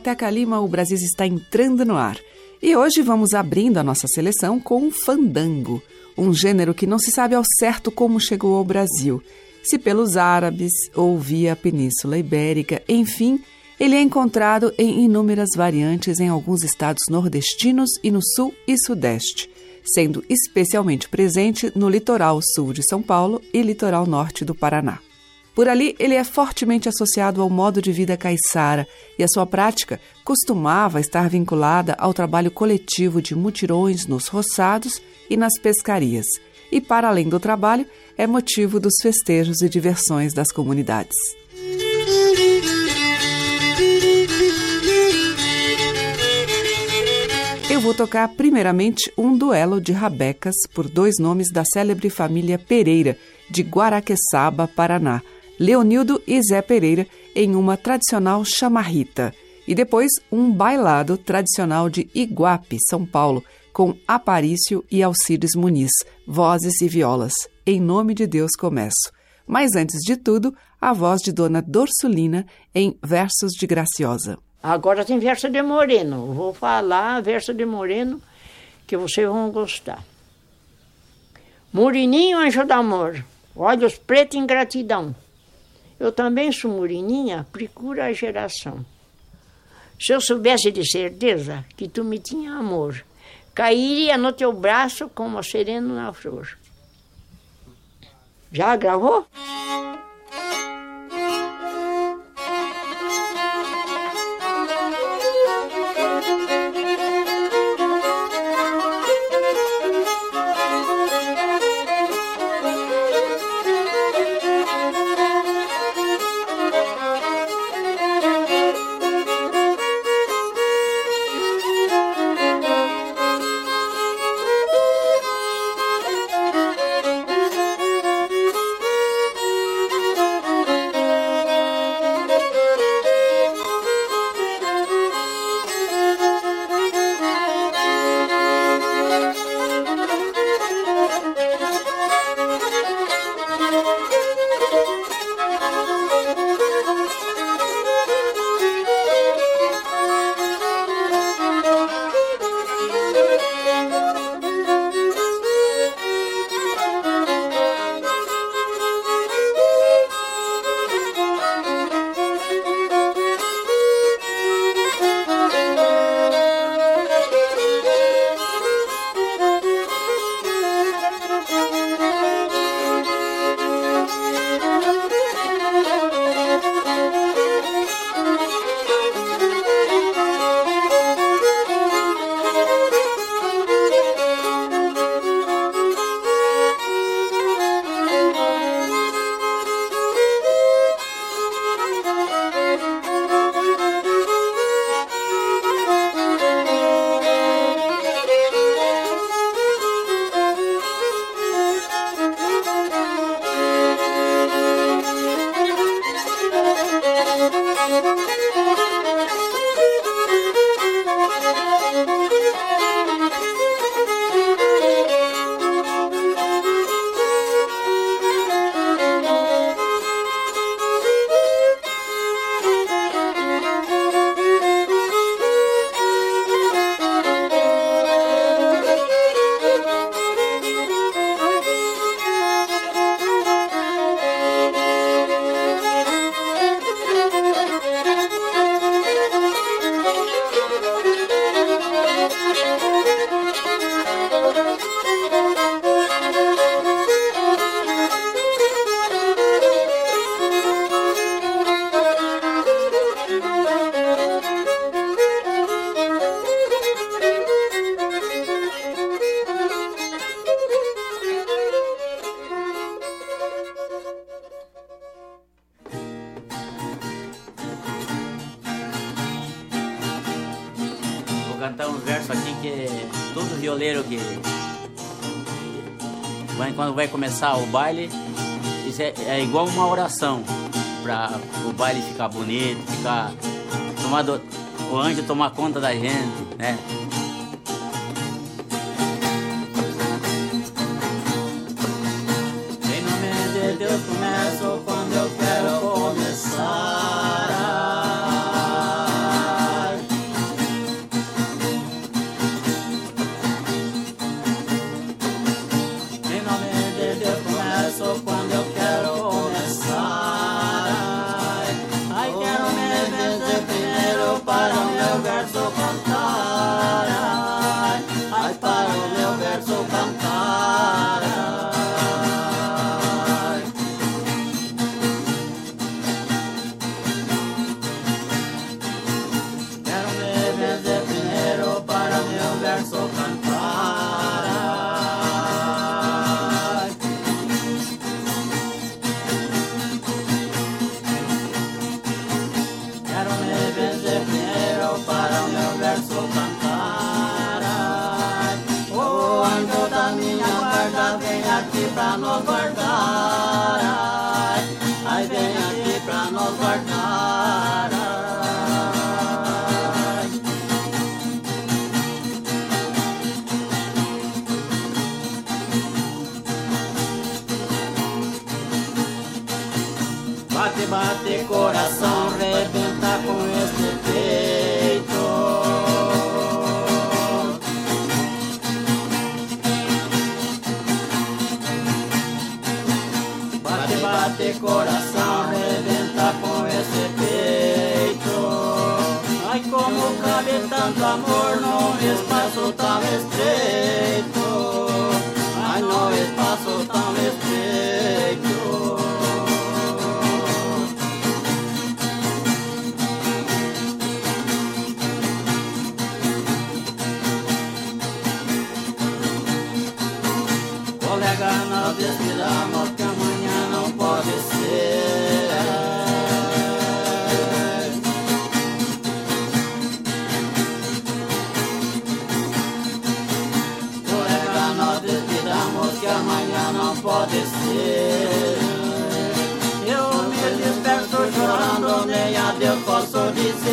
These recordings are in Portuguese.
Teca Lima, o Brasil está entrando no ar. E hoje vamos abrindo a nossa seleção com o fandango, um gênero que não se sabe ao certo como chegou ao Brasil, se pelos árabes ou via Península Ibérica, enfim, ele é encontrado em inúmeras variantes em alguns estados nordestinos e no sul e sudeste, sendo especialmente presente no litoral sul de São Paulo e litoral norte do Paraná. Por ali, ele é fortemente associado ao modo de vida caiçara e a sua prática costumava estar vinculada ao trabalho coletivo de mutirões nos roçados e nas pescarias. E, para além do trabalho, é motivo dos festejos e diversões das comunidades. Eu vou tocar primeiramente um duelo de rabecas por dois nomes da célebre família Pereira, de Guaraqueçaba, Paraná, Leonildo e Zé Pereira, em uma tradicional chamarrita. E depois um bailado tradicional de Iguape, São Paulo, com Aparício e Alcides Muniz, vozes e violas. Em nome de Deus começo. Mas antes de tudo, a voz de Dona Dorsulina em Versos de Graciosa. Agora tem verso de Moreno. Vou falar verso de Moreno que vocês vão gostar. Murininho, anjo do amor, olhos pretos em gratidão. Eu também sou murininha, procura a geração. Se eu soubesse de certeza que tu me tinha amor, cairia no teu braço como sereno na flor. Já gravou? Quando vai começar o baile, isso é, é igual uma oração para o baile ficar bonito, ficar tomado, o anjo tomar conta da gente, né? Bate, bate, coração, rebenta com esse peito. Ai, como cabe tanto amor num espaço tão estreito. Ai,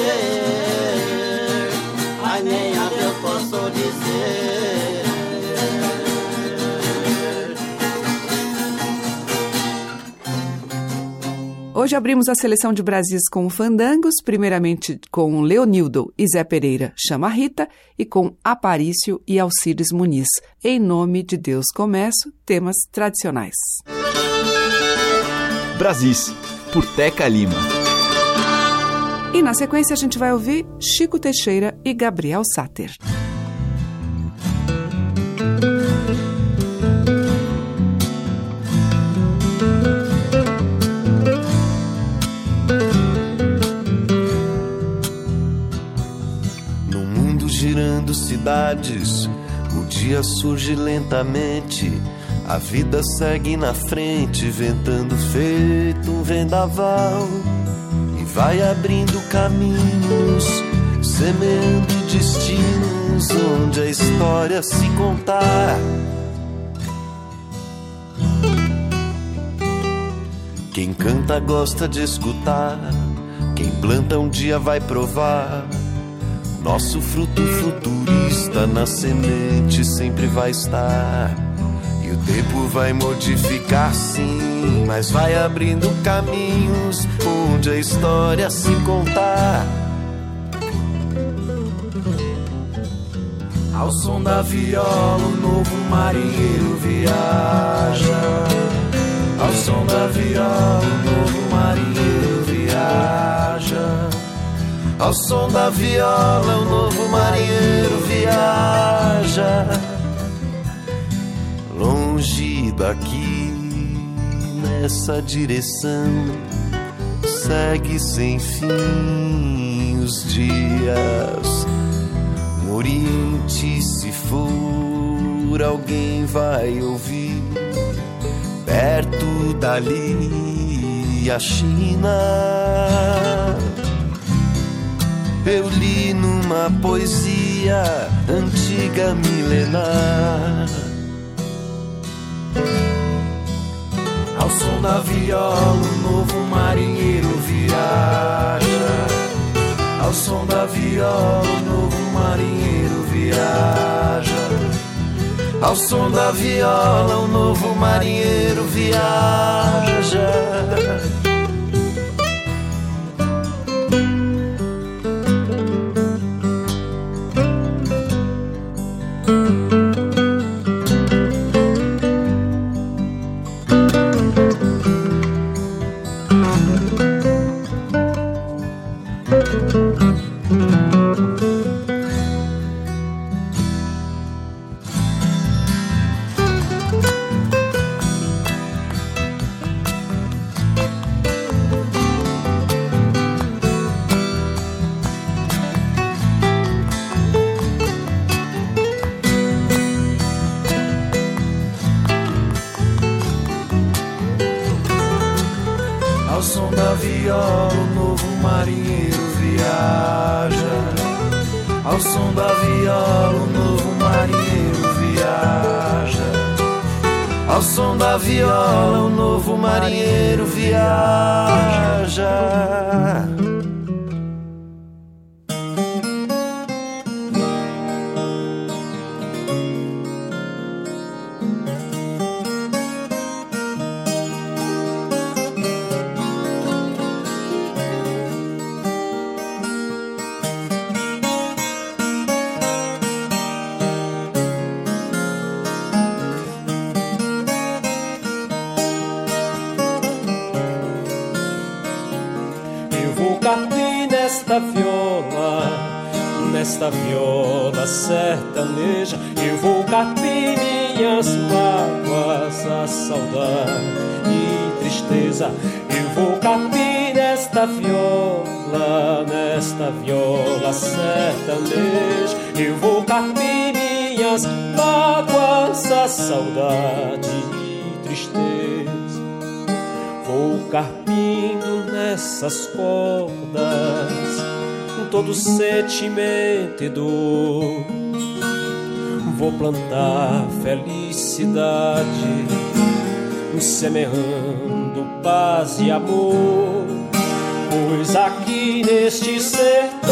dizer. Ai, nem a Deus posso dizer. Hoje abrimos a seleção de Brasis com fandangos, primeiramente com Leonildo e Zé Pereira Chama Rita e com Aparício e Alcides Muniz. Em nome de Deus começo, temas tradicionais. Brasis, por Teca Lima. E na sequência a gente vai ouvir Chico Teixeira e Gabriel Sáter. No mundo girando cidades, o dia surge lentamente. A vida segue na frente, ventando feito um vendaval. Vai abrindo caminhos, semeando destinos onde a história se contar. Quem canta gosta de escutar, quem planta um dia vai provar. Nosso fruto futurista na semente sempre vai estar. E o tempo vai modificar sim, mas vai abrindo caminhos onde a história se contar. Ao som da viola, o novo marinheiro viaja. Ao som da viola, o novo marinheiro viaja. Ao som da viola, o novo marinheiro viaja. Daqui, nessa direção, segue sem fim os dias. No Oriente, se for, alguém vai ouvir. Perto dali, a China. Eu li numa poesia antiga milenar. Ao som da viola, o novo marinheiro viaja. Ao som da viola, o novo marinheiro viaja. Ao som da viola, o novo marinheiro viaja. Viola, nesta viola sertaneja, eu vou carpir minhas mágoas, a saudade e tristeza. Vou carpindo nessas cordas todo sentimento e dor. Vou plantar felicidade, semeando paz e amor. Pois aqui neste sertão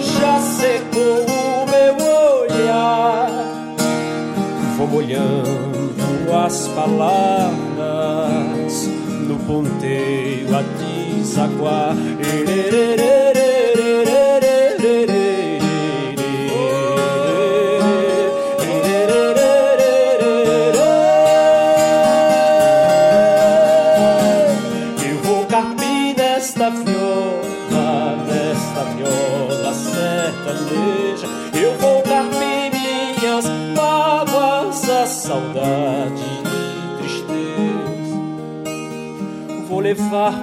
já secou o meu olhar. Vou molhando as palavras no ponteio a desaguar. Eu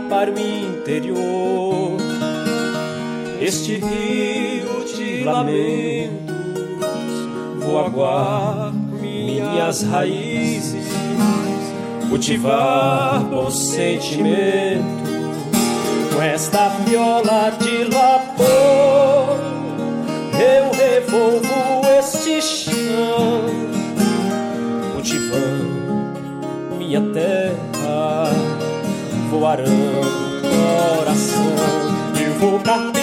para o interior este rio de lamentos. Vou aguar minhas raízes, cultivar bom sentimento com esta viola de labor. Eu revolvo este chão, cultivando minha terra vou arando o coração. E vou carpir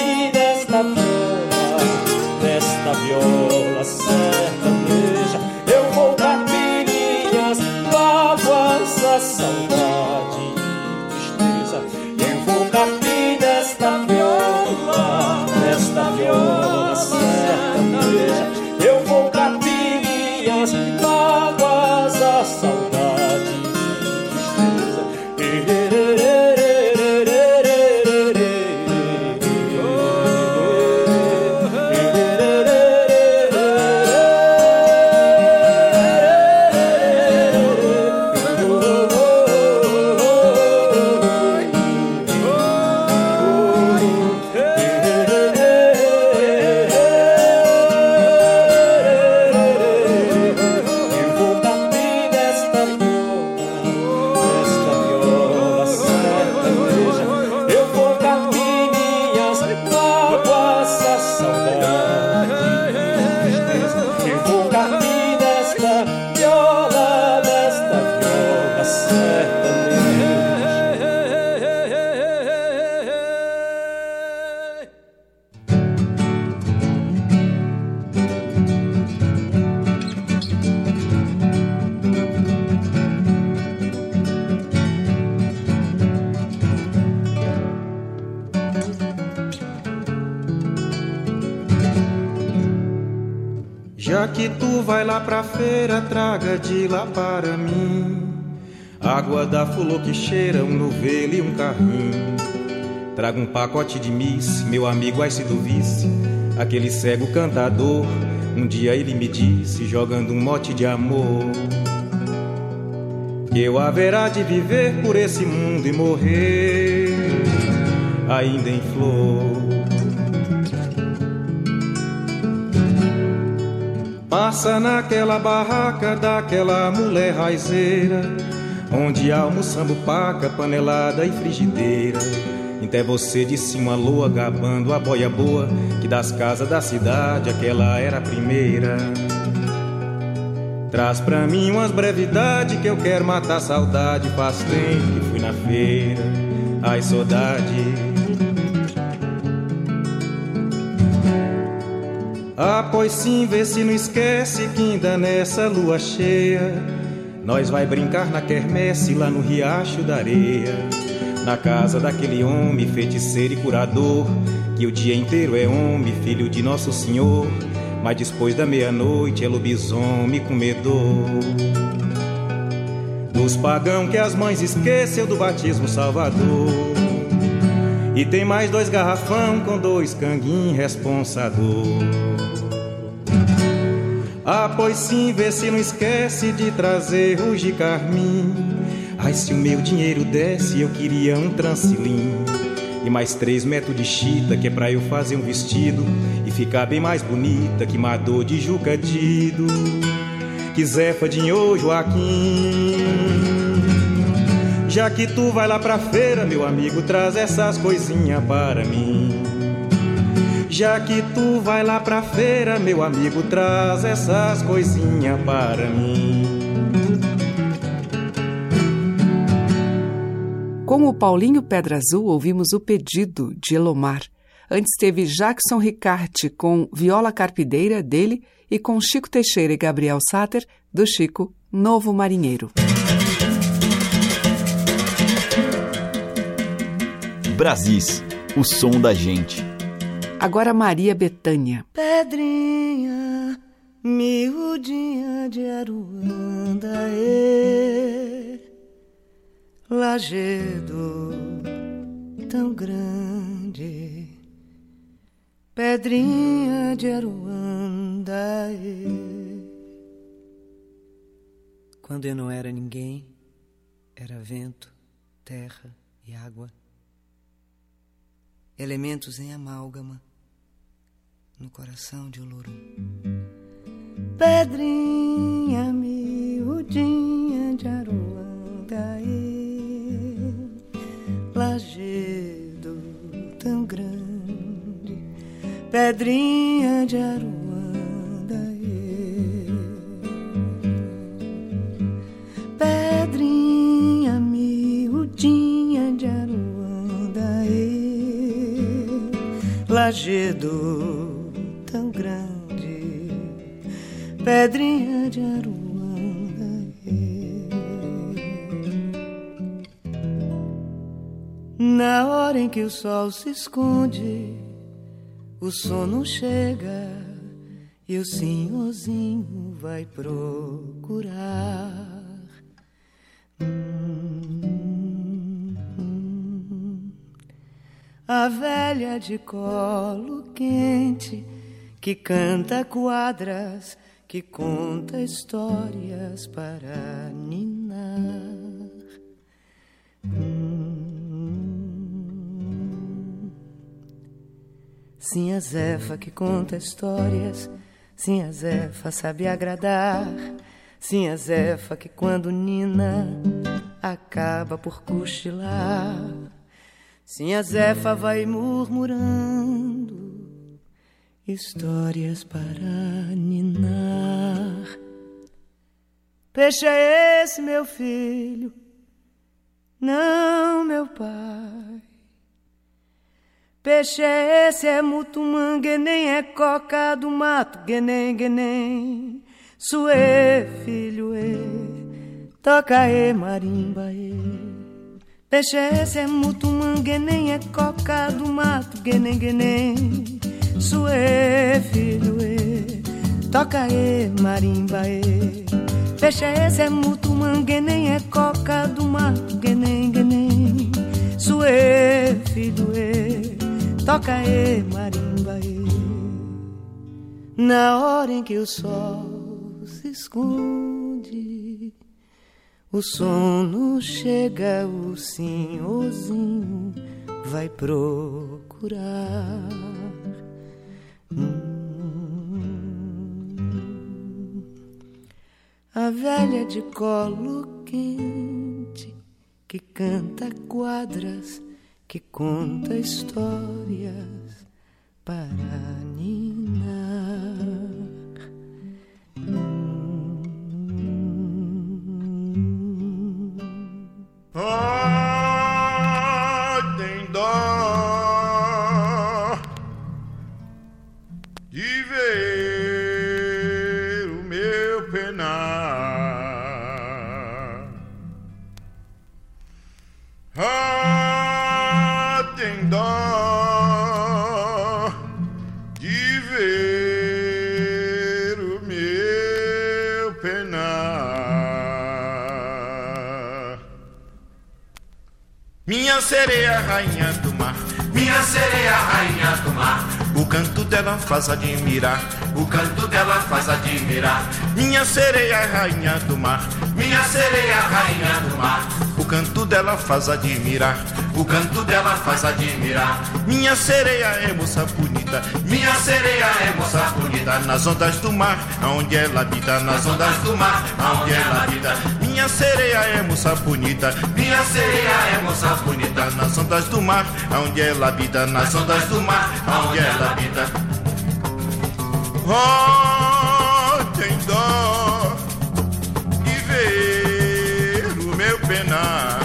cheira, um novelo e um carrinho. Traga um pacote de miss, meu amigo Ice do vice. Aquele cego cantador, um dia ele me disse, jogando um mote de amor. Que eu haverá de viver por esse mundo e morrer ainda em flor. Passa naquela barraca daquela mulher raizeira, onde almoçamos paca, panelada e frigideira. Até você disse uma loa gabando a boia boa, que das casas da cidade aquela era a primeira. Traz pra mim umas brevidade que eu quero matar saudade. Faz tempo que fui na feira, ai saudade. Ah, pois sim, vê se não esquece que ainda nessa lua cheia Nós vai brincar na quermesse lá no riacho da areia Na casa daquele homem feiticeiro e curador Que o dia inteiro é homem, filho de Nosso Senhor Mas depois da meia-noite é lobisomem comedor Dos pagão que as mães esqueceu do batismo salvador e tem mais dois garrafão com dois canguinhos responsador. Ah, pois sim, vê se não esquece de trazer o de carmim. Ai, se o meu dinheiro desse, eu queria um transilim. E mais três metros de chita, que é pra eu fazer um vestido e ficar bem mais bonita que Mador de Jucadido. Que Zefa de Joaquim. Já que tu vai lá pra feira, meu amigo, traz essas coisinhas para mim. Já que tu vai lá pra feira, meu amigo, traz essas coisinhas para mim. Com o Paulinho Pedra Azul, ouvimos o pedido de Elomar. Antes teve Jackson Ricarte com Viola Carpideira dele e com Chico Teixeira e Gabriel Sater do Chico Novo Marinheiro. Brasis, o som da gente. Agora Maria Betânia. Pedrinha, miudinha de Aruanda, e lajedo tão grande. Pedrinha de Aruanda, e quando eu não era ninguém, era vento, terra e água, elementos em amálgama no coração de Olorum. Pedrinha miudinha de Aruangaê, lajedo tão grande, pedrinha de Aruangaê. Pedrinha miudinha de Aruangaê, lajedo grande, pedrinha de Aruanda. Na hora em que o sol se esconde, o sono chega e o senhorzinho vai procurar. A velha de colo quente que canta quadras, que conta histórias para ninar. Hum. Sim, a Zefa que conta histórias, sim, a Zefa sabe agradar. Sim, a Zefa que quando nina acaba por cochilar. Sim, a Zefa vai murmurando histórias para ninar. Peixe é esse, meu filho? Não, meu pai. Peixe é esse, é mutumangue, nem é coca do mato, guenem, guenem. Suê, filho, e, toca e marimba. Peixe é esse, é mutumangue, nem é coca do mato, guenem, guenem. Suê, filho, e, toca e marimba e. Fecha esse é mutumã, nem é coca do mato, nem nem. Suê, filho e, toca e marimba e. Na hora em que o sol se esconde, o sono chega, o senhorzinho vai procurar. A velha de colo quente que canta quadras, que conta histórias para ninar. Dela faz admirar, o canto dela faz admirar. Minha sereia, rainha do mar, minha sereia, rainha do mar. O canto dela faz admirar, o canto dela faz admirar. Minha sereia é moça bonita, minha sereia é moça bonita. Nas ondas do mar, aonde ela habita, nas ondas do mar, aonde ela habita. Minha sereia é moça bonita, minha sereia é moça bonita. Nas ondas do mar, aonde ela habita, nas ondas do mar, aonde ela habita. Oh, tem dó de ver o meu penar.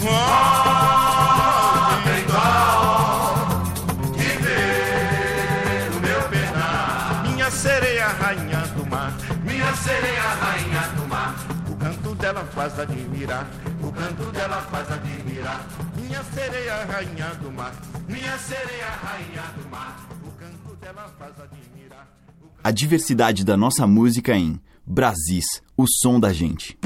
Oh, tem dó de ver o meu penar. Minha sereia, rainha do mar, minha sereia, rainha do mar. O canto dela faz admirar, o canto dela faz admirar. Minha sereia, rainha do mar, minha sereia, rainha do mar. A diversidade da nossa música em Brasis, o som da gente.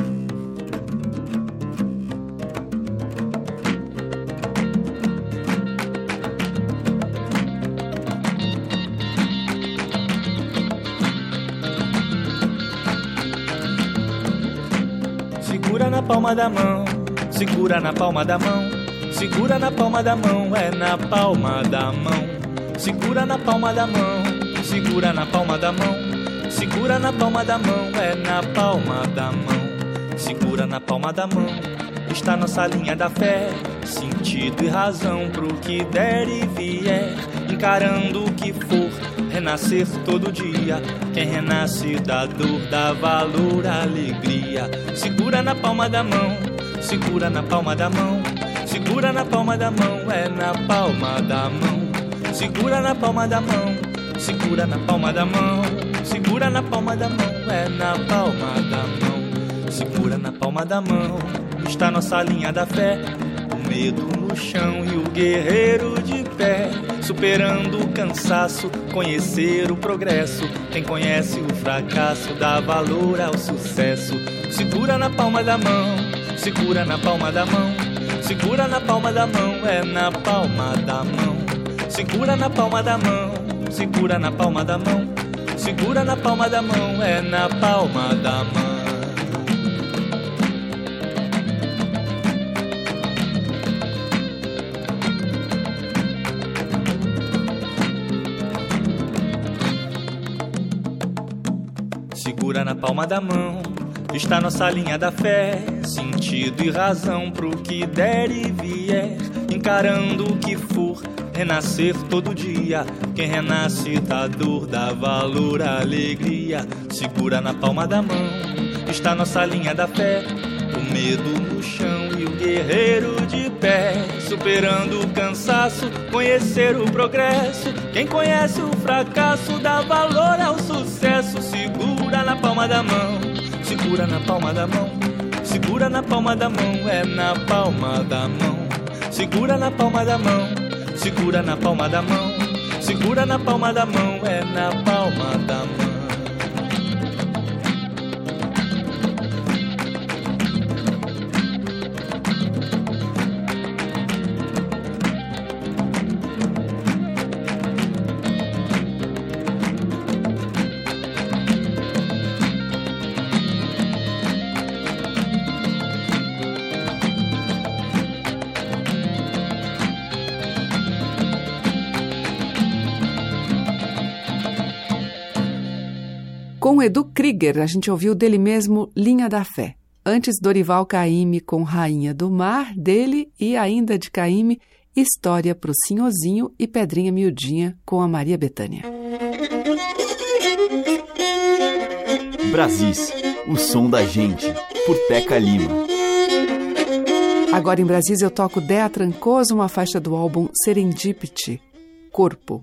Segura na palma da mão, segura na palma da mão, segura na palma da mão, é na palma da mão. Segura na palma da mão, segura na palma da mão, segura na palma da mão, é na palma da mão. Segura na palma da mão, está nossa linha da fé, sentido e razão pro que der e vier, encarando o que for, renascer todo dia. Quem renasce da dor dá valor, alegria. Segura na palma da mão, segura na palma da mão, segura na palma da mão, é na palma da mão. Segura na palma da mão, segura na palma da mão, segura na palma da mão, é na palma da mão. Segura na palma da mão, está nossa linha da fé. O medo no chão e o guerreiro de pé, superando o cansaço, conhecer o progresso. Quem conhece o fracasso dá valor ao sucesso. Segura na palma da mão, segura na palma da mão, segura na palma da mão, é na palma da mão. Segura na palma da mão, segura na palma da mão, segura na palma da mão, é na palma da mão. Segura na palma da mão, está nossa linha da fé, sentido e razão pro que der e vier, encarando o que for, renascer todo dia. Quem renasce da dor dá valor, alegria. Segura na palma da mão, está nossa linha da fé, o medo no chão e o guerreiro de pé, superando o cansaço, conhecer o progresso. Quem conhece o fracasso dá valor ao sucesso. Segura na palma da mão, segura na palma da mão, segura na palma da mão, é na palma da mão. Segura na palma da mão, segura na palma da mão, segura na palma da mão, é na palma da mão. Krieger, a gente ouviu dele mesmo Linha da Fé. Antes, Dorival Caymmi com Rainha do Mar, dele e ainda de Caymmi, História pro Sinhozinho e Pedrinha Miudinha com a Maria Bethânia. Brasis, o som da gente, por Teca Lima. Agora em Brasis eu toco Dea Trancoso, uma faixa do álbum Serendipity, Corpo.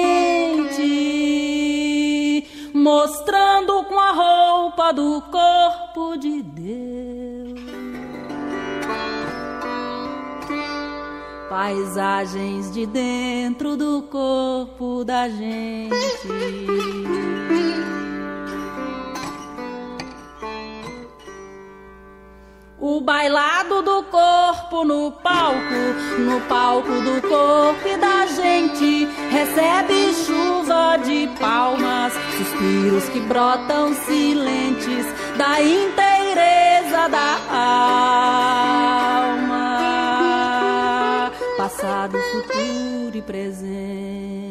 mostrando com a roupa do corpo de Deus paisagens de dentro do corpo da gente. O bailado do corpo no palco, no palco do corpo e da gente. Recebe chuva de palmas, suspiros que brotam silentes da inteireza da alma. Passado, futuro e presente.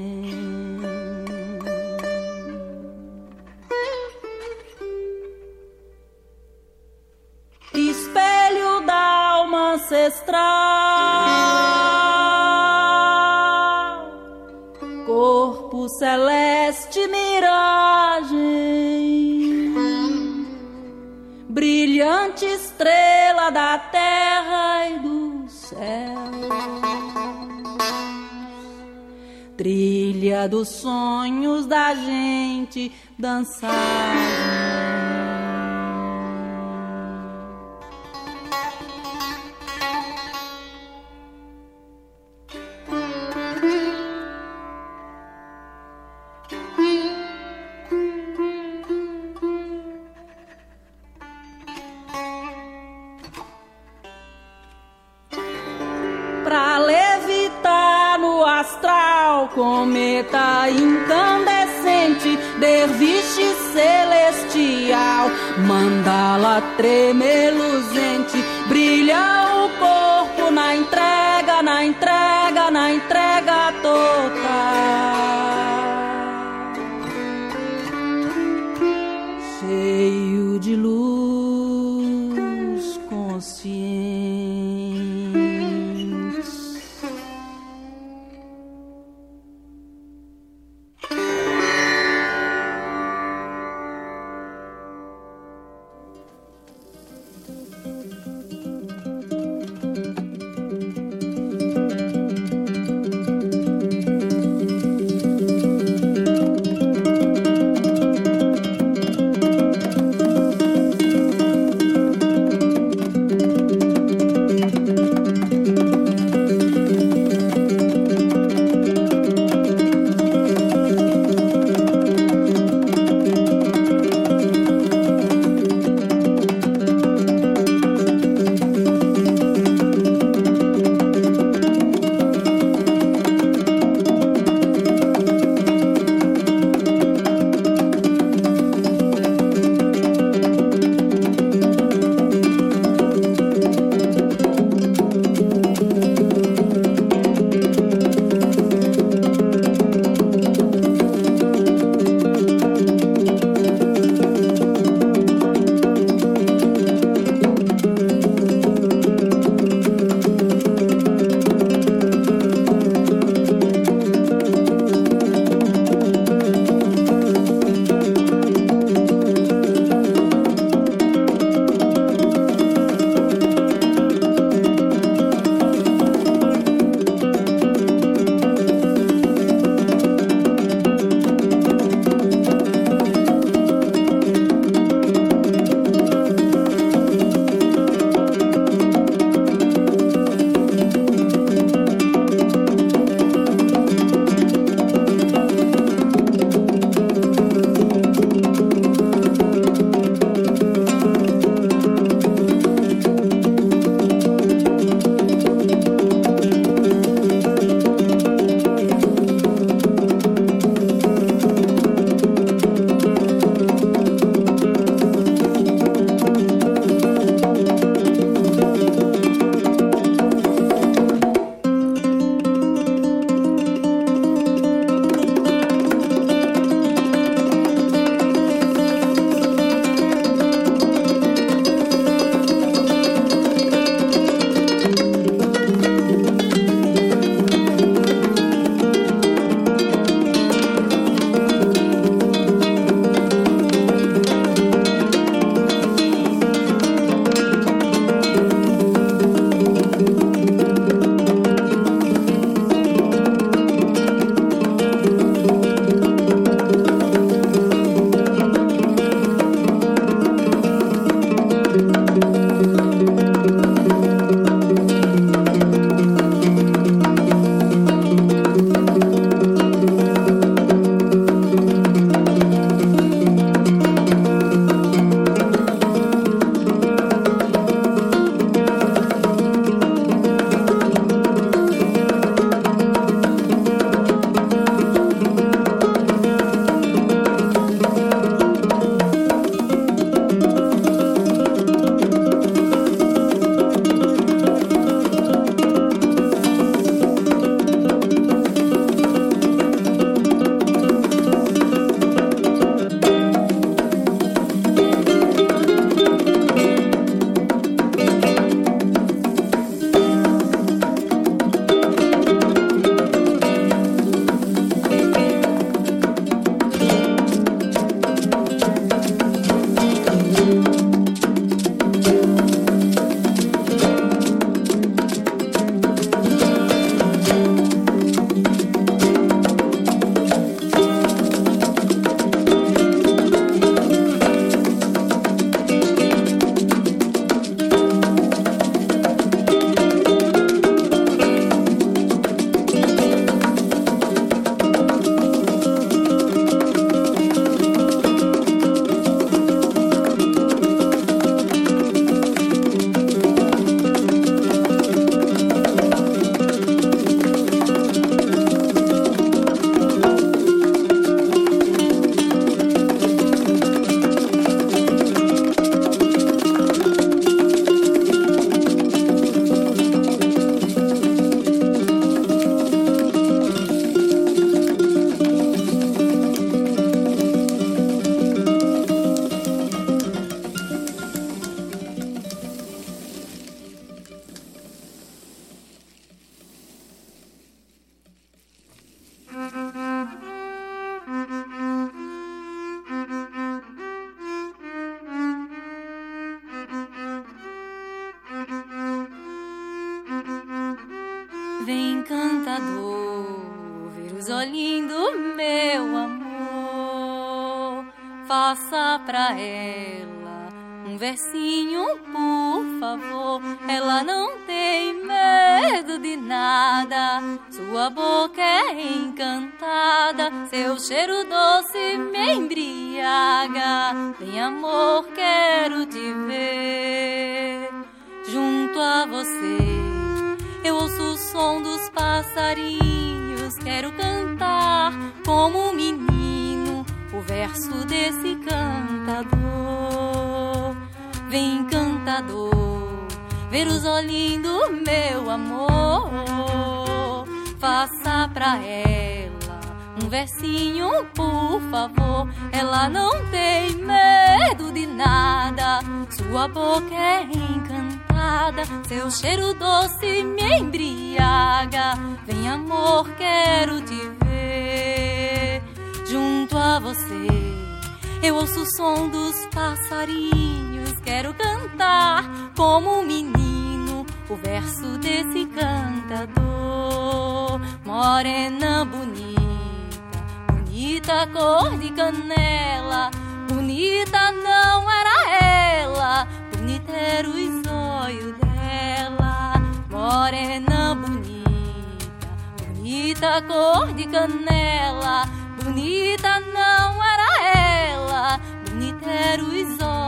Ancestral, corpo celeste, miragem, brilhante estrela da terra e do céu. Trilha dos sonhos da gente dançar. Amor, quero te ver junto a você. Eu ouço o som dos passarinhos, quero cantar como um menino o verso desse cantador. Morena bonita, bonita cor de canela, bonita não era ela, bonita era os olhos dela. Morena bonita, bonita cor de canela, bonita não era ela, bonita era os olhos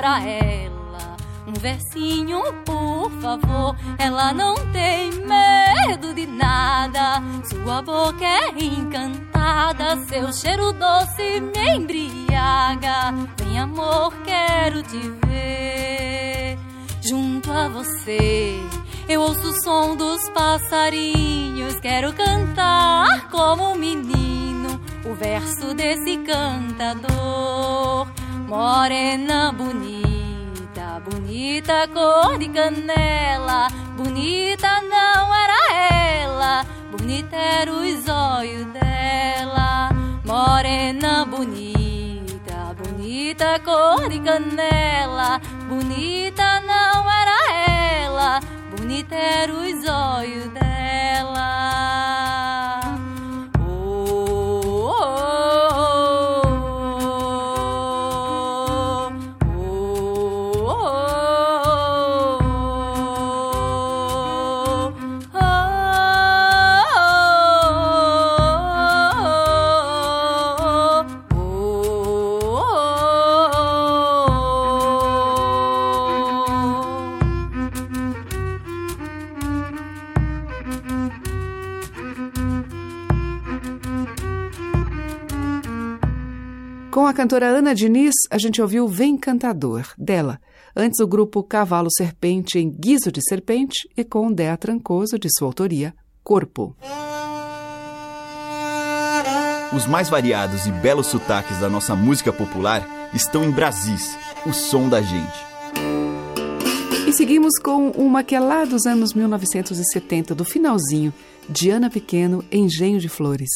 pra ela um versinho, por favor. Ela não tem medo de nada. Sua boca é encantada, seu cheiro doce me embriaga. Vem, amor, quero te ver junto a você. Eu ouço o som dos passarinhos, quero cantar como um menino o verso desse cantador. Morena bonita, bonita cor de canela, bonita não era ela, bonita era os olhos dela. Morena bonita, bonita cor de canela, bonita não era ela, bonita era os olhos dela. Com a cantora Ana Diniz, a gente ouviu Vem Cantador, dela. Antes o grupo Cavalo Serpente em Guiso de Serpente e com Dea Trancoso, de sua autoria, Corpo. Os mais variados e belos sotaques da nossa música popular estão em Brasis, o som da gente. E seguimos com uma que é lá dos anos 1970, do finalzinho, Diana Pequeno, Engenho de Flores.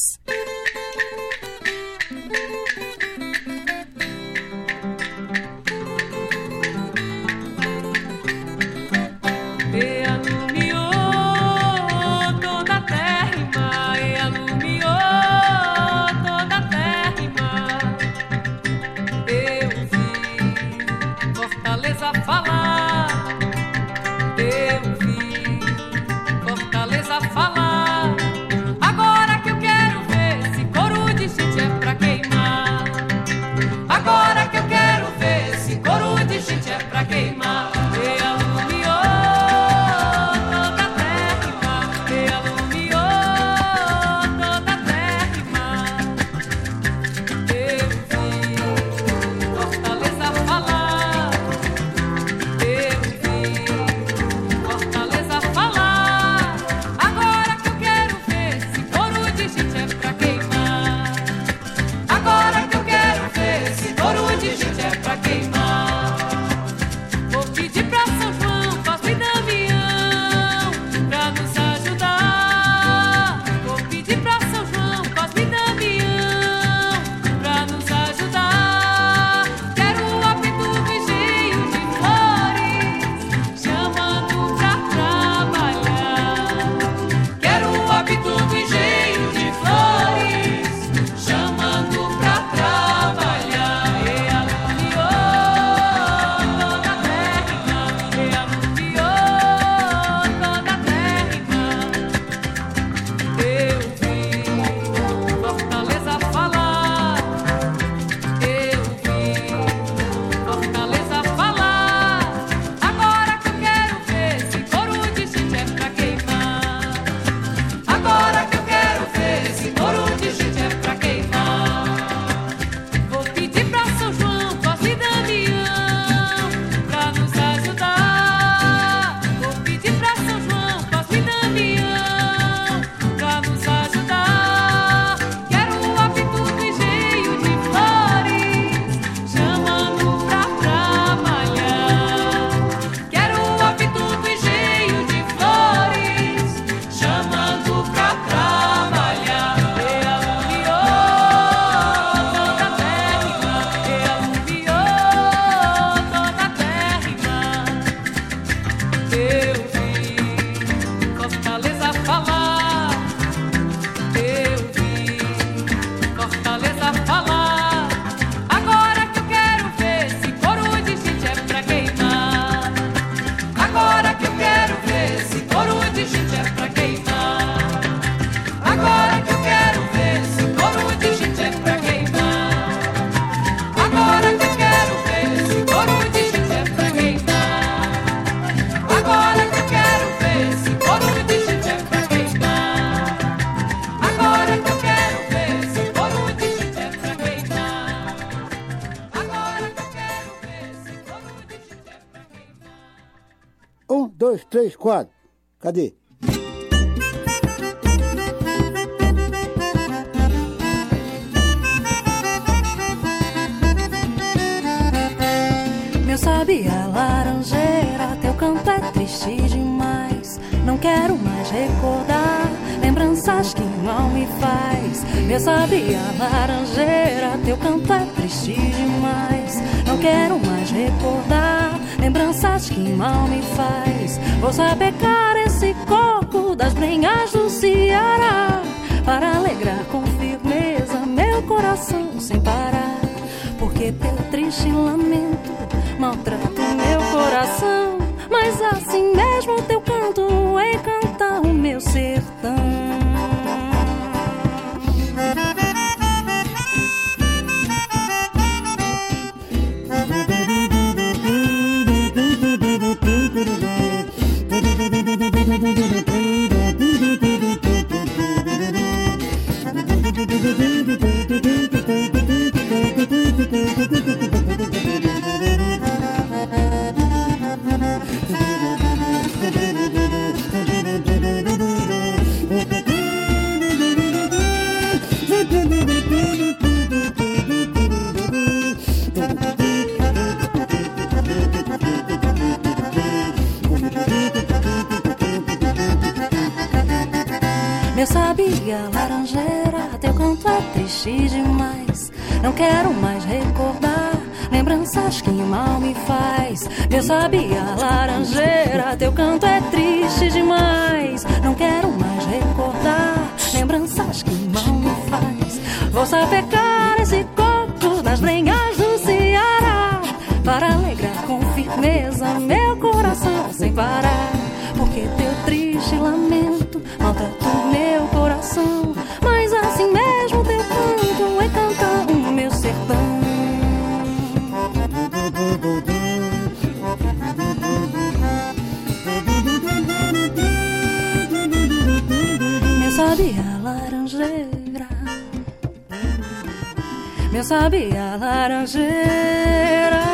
dois, quatro. Cadê? Meu sabiá laranjeira, teu canto é triste demais. Não quero mais recordar lembranças que mal me faz. Meu sabiá laranjeira, teu canto é triste demais. Não quero mais recordar lembranças que mal me faz. Vou sapecar esse coco das brenhas do Ceará para alegrar com firmeza meu coração sem parar. Porque teu triste lamento maltrata meu coração, mas assim mesmo teu canto encanta. sabe sabia laranjeira, meu sabia laranjeira.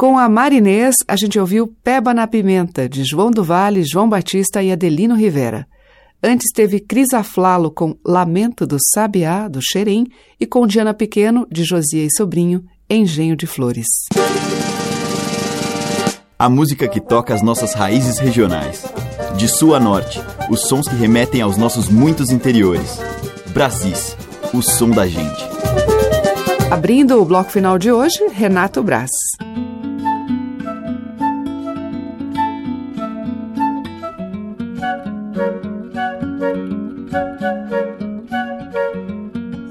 Com a Marinês, a gente ouviu Peba na Pimenta, de João do Vale, João Batista e Adelino Rivera. Antes teve Cris Aflalo com Lamento do Sabiá, do Xerém, e com Diana Pequeno, de Josia e Sobrinho, Engenho de Flores. A música que toca as nossas raízes regionais. De sul a norte, os sons que remetem aos nossos muitos interiores. Brasis, o som da gente. Abrindo o bloco final de hoje, Renato Braz.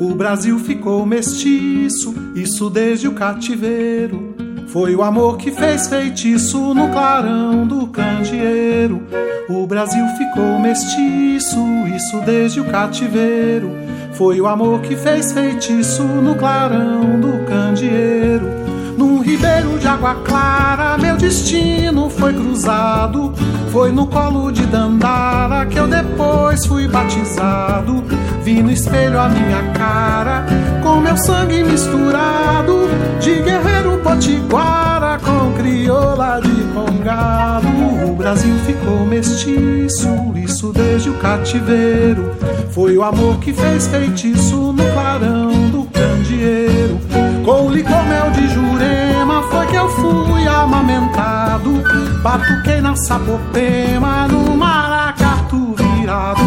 O Brasil ficou mestiço, isso desde o cativeiro. Foi o amor que fez feitiço no clarão do candeeiro. O Brasil ficou mestiço, isso desde o cativeiro. Foi o amor que fez feitiço no clarão do candeeiro. Num ribeiro de água clara, meu destino foi cruzado. Foi no colo de Dandara que eu depois fui batizado. Vi no espelho a minha cara, com meu sangue misturado. De guerreiro potiguara com crioula de congado. O Brasil ficou mestiço, isso desde o cativeiro. Foi o amor que fez feitiço no clarão do candeeiro. Com licor mel de Jurema foi que eu fui amamentado. Batuquei na sapopema, no maracatu virado.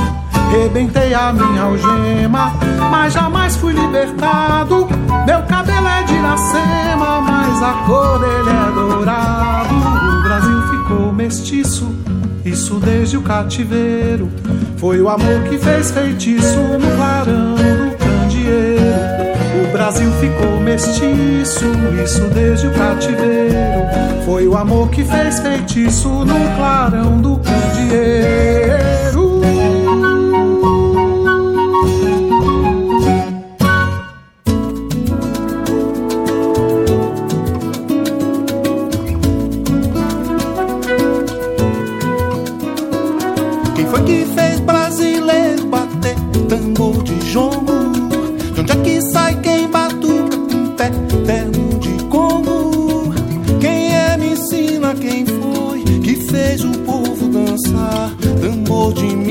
Rebentei a minha algema, mas jamais fui libertado. Meu cabelo é de iracema, mas a cor dele é dourado. O Brasil ficou mestiço, isso desde o cativeiro. Foi o amor que fez feitiço no clarão do Brasil ficou mestiço, isso desde o cativeiro. Foi o amor que fez feitiço no clarão do candeeiro.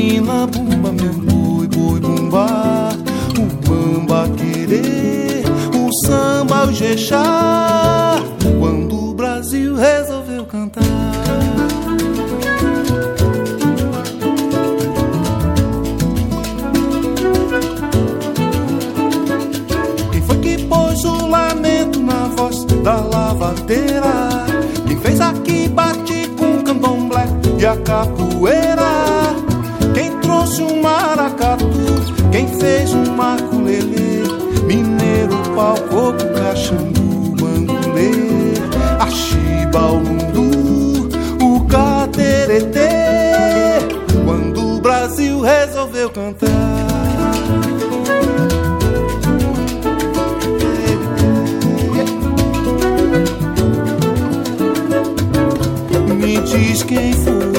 Mina, bumba, meu boi, boi, bumba. O bamba querer, o samba, o jexá. Quando o Brasil resolveu cantar. Quem foi que pôs o lamento na voz da lavadeira? Quem fez aqui bate com candomblé e a capoeira? Resolveu cantar. Me diz quem foi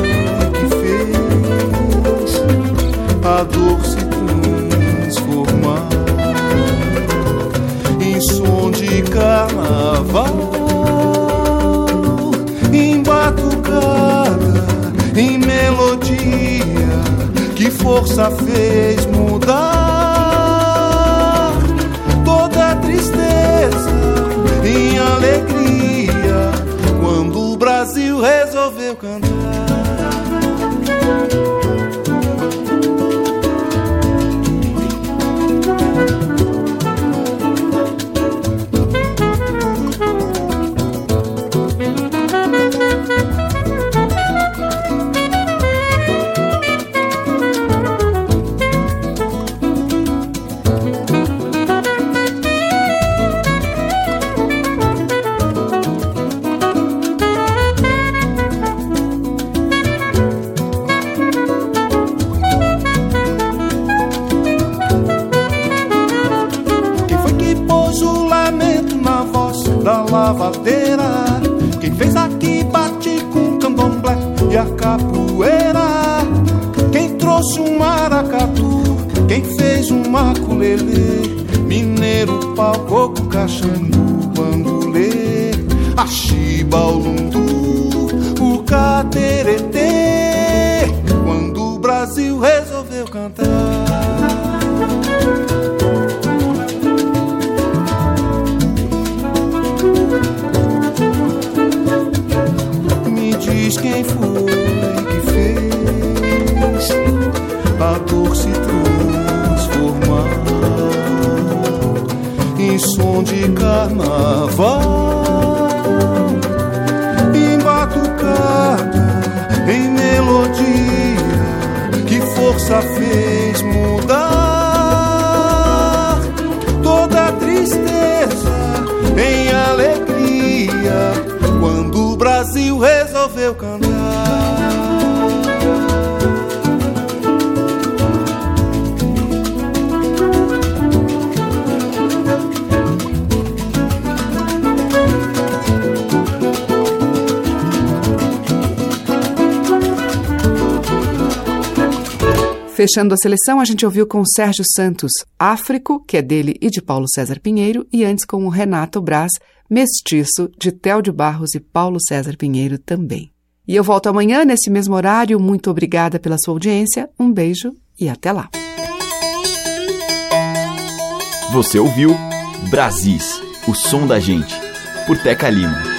que fez a dor se transformar em som de carnaval, força fez mudar. Toda tristeza em alegria quando o Brasil resolveu lavadeira. Quem fez aqui bate com candomblé e a capoeira. Quem trouxe um maracatu, quem fez um maculelê. Mineiro, pau, coco, caxambu, bangulê. A chiba, o lundu, a dor se transformar em som de carnaval, em em melodia. Que força fez mudar toda tristeza em alegria quando o Brasil resolveu cantar. Fechando a seleção, a gente ouviu com Sérgio Santos, Áfrico, que é dele e de Paulo César Pinheiro, e antes com o Renato Braz, Mestiço, de Tel de Barros e Paulo César Pinheiro também. E eu volto amanhã nesse mesmo horário. Muito obrigada pela sua audiência. Um beijo e até lá. Você ouviu Brasis, o som da gente, por Teca Lima.